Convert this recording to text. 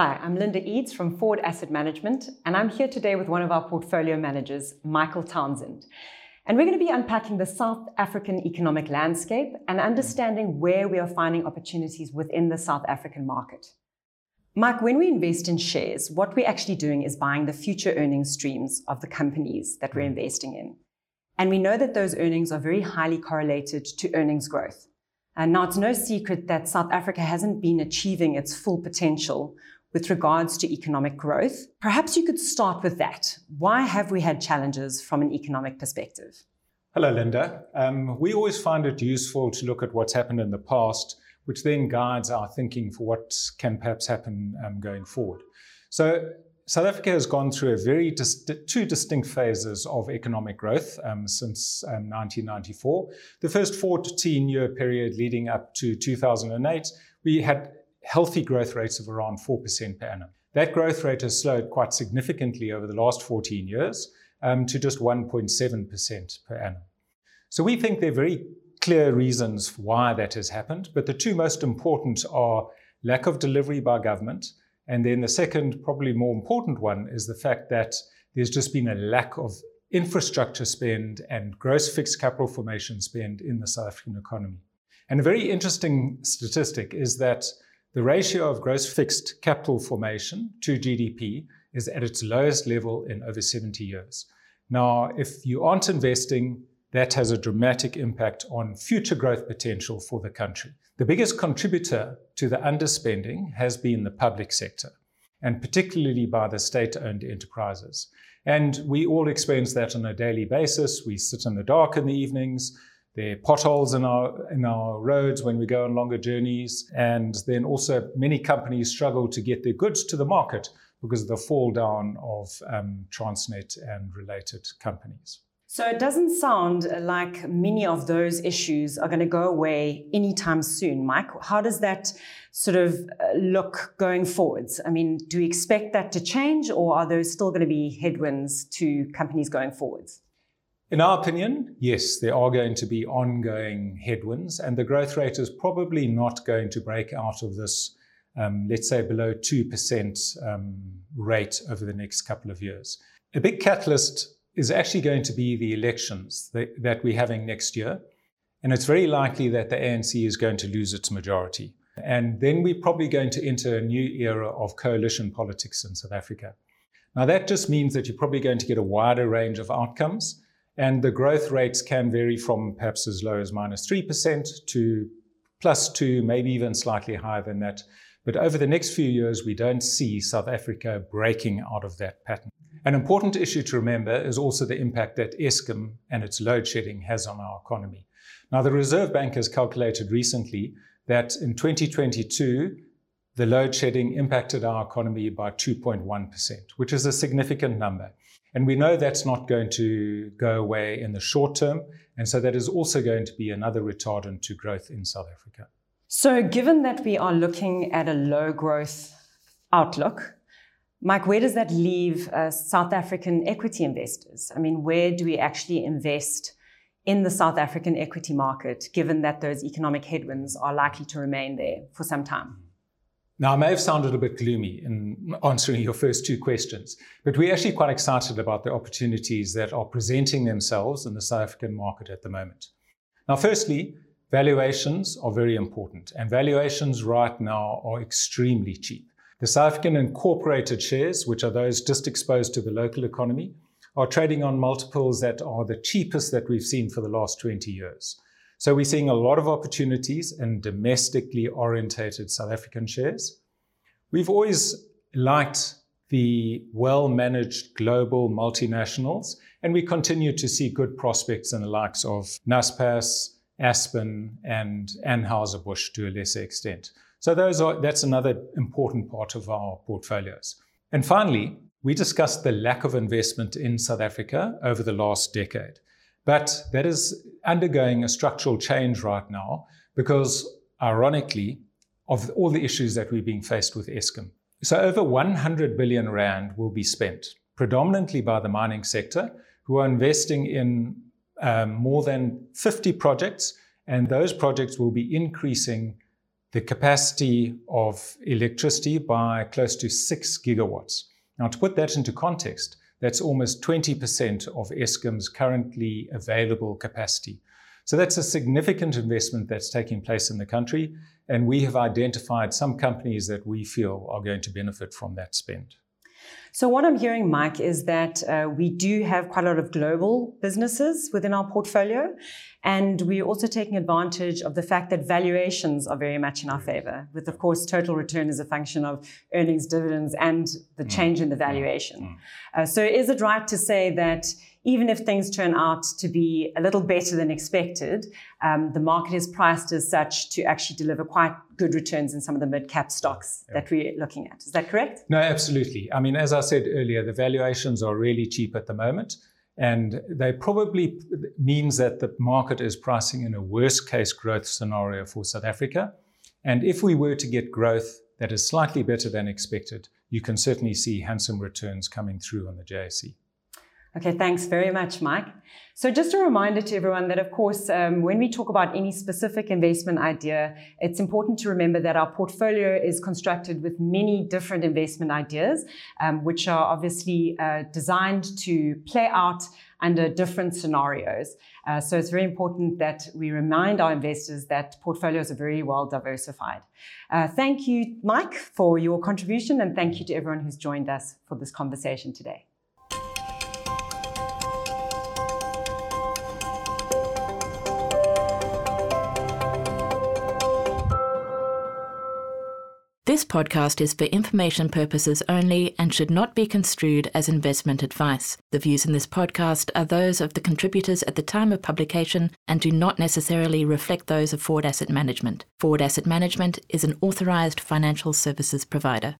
Hi, I'm Linda Eedes from Foord Asset Management, and I'm here today with one of our portfolio managers, Michael Townshend. And we're going to be unpacking the South African economic landscape and understanding where we are finding opportunities within the South African market. Mike, when we invest in shares, what we're actually doing is buying the future earnings streams of the companies that we're investing in. And we know that those earnings are very highly correlated to earnings growth. And now it's no secret that South Africa hasn't been achieving its full potential with regards to economic growth. Perhaps you could start with that. Why have we had challenges from an economic perspective? Hello, Linda. Um, we always find it useful to look at what's happened in the past, which then guides our thinking for what can perhaps happen um, going forward. So, South Africa has gone through a very two distinct phases of economic growth um, since 1994. Um, the first 14 year period leading up to 2008, we had healthy growth rates of around 4% per annum. That growth rate has slowed quite significantly over the last 14 years um, to just 1.7% per annum. So we think there are very clear reasons why that has happened, but the two most important are lack of delivery by government. And then the second, probably more important one, is the fact that there's just been a lack of infrastructure spend and gross fixed capital formation spend in the South African economy. And a very interesting statistic is that the ratio of gross fixed capital formation to GDP is at its lowest level in over 70 years. Now, if you aren't investing, that has a dramatic impact on future growth potential for the country. The biggest contributor to the underspending has been the public sector, and particularly by the state owned enterprises. And we all experience that on a daily basis. We sit in the dark in the evenings. There are potholes in our, in our roads when we go on longer journeys. And then also, many companies struggle to get their goods to the market because of the fall down of um, Transnet and related companies. So it doesn't sound like many of those issues are going to go away anytime soon, Mike. How does that sort of uh, look going forwards? I mean, do we expect that to change, or are there still going to be headwinds to companies going forwards? In our opinion, yes, there are going to be ongoing headwinds, and the growth rate is probably not going to break out of this, um, let's say, below 2% um, rate over the next couple of years. A big catalyst is actually going to be the elections that, that we're having next year, and it's very likely that the ANC is going to lose its majority. And then we're probably going to enter a new era of coalition politics in South Africa. Now, that just means that you're probably going to get a wider range of outcomes and the growth rates can vary from perhaps as low as minus 3% to plus 2, maybe even slightly higher than that. But over the next few years, we don't see South Africa breaking out of that pattern. An important issue to remember is also the impact that Eskom and its load shedding has on our economy. Now, the Reserve Bank has calculated recently that in 2022, the load shedding impacted our economy by 2.1%, which is a significant number. And we know that's not going to go away in the short term. And so that is also going to be another retardant to growth in South Africa. So, given that we are looking at a low growth outlook, Mike, where does that leave uh, South African equity investors? I mean, where do we actually invest in the South African equity market, given that those economic headwinds are likely to remain there for some time? Now, I may have sounded a bit gloomy in answering your first two questions, but we're actually quite excited about the opportunities that are presenting themselves in the South African market at the moment. Now, firstly, valuations are very important, and valuations right now are extremely cheap. The South African incorporated shares, which are those just exposed to the local economy, are trading on multiples that are the cheapest that we've seen for the last 20 years. So we're seeing a lot of opportunities in domestically orientated South African shares. We've always liked the well managed global multinationals, and we continue to see good prospects in the likes of Naspers, Aspen, and Anheuser-Busch to a lesser extent. So those are, that's another important part of our portfolios. And finally, we discussed the lack of investment in South Africa over the last decade. But that is undergoing a structural change right now because, ironically, of all the issues that we're being faced with Eskom. So, over 100 billion Rand will be spent, predominantly by the mining sector, who are investing in um, more than 50 projects, and those projects will be increasing the capacity of electricity by close to 6 gigawatts. Now, to put that into context, that's almost 20% of Eskom's currently available capacity. So that's a significant investment that's taking place in the country, and we have identified some companies that we feel are going to benefit from that spend. So, what I'm hearing, Mike, is that uh, we do have quite a lot of global businesses within our portfolio. And we're also taking advantage of the fact that valuations are very much in our favor, with, of course, total return as a function of earnings, dividends, and the mm. change in the mm. valuation. Mm. Uh, so, is it right to say that even if things turn out to be a little better than expected, um, the market is priced as such to actually deliver quite good returns in some of the mid cap stocks yeah. that we're looking at. Is that correct? No, absolutely. I mean, as I said earlier, the valuations are really cheap at the moment. And they probably means that the market is pricing in a worst case growth scenario for South Africa. And if we were to get growth that is slightly better than expected, you can certainly see handsome returns coming through on the JSE. Okay, thanks very much, Mike. So, just a reminder to everyone that, of course, um, when we talk about any specific investment idea, it's important to remember that our portfolio is constructed with many different investment ideas, um, which are obviously uh, designed to play out under different scenarios. Uh, so, it's very important that we remind our investors that portfolios are very well diversified. Uh, thank you, Mike, for your contribution, and thank you to everyone who's joined us for this conversation today. This podcast is for information purposes only and should not be construed as investment advice. The views in this podcast are those of the contributors at the time of publication and do not necessarily reflect those of Foord Asset Management. Foord Asset Management is an authorized financial services provider.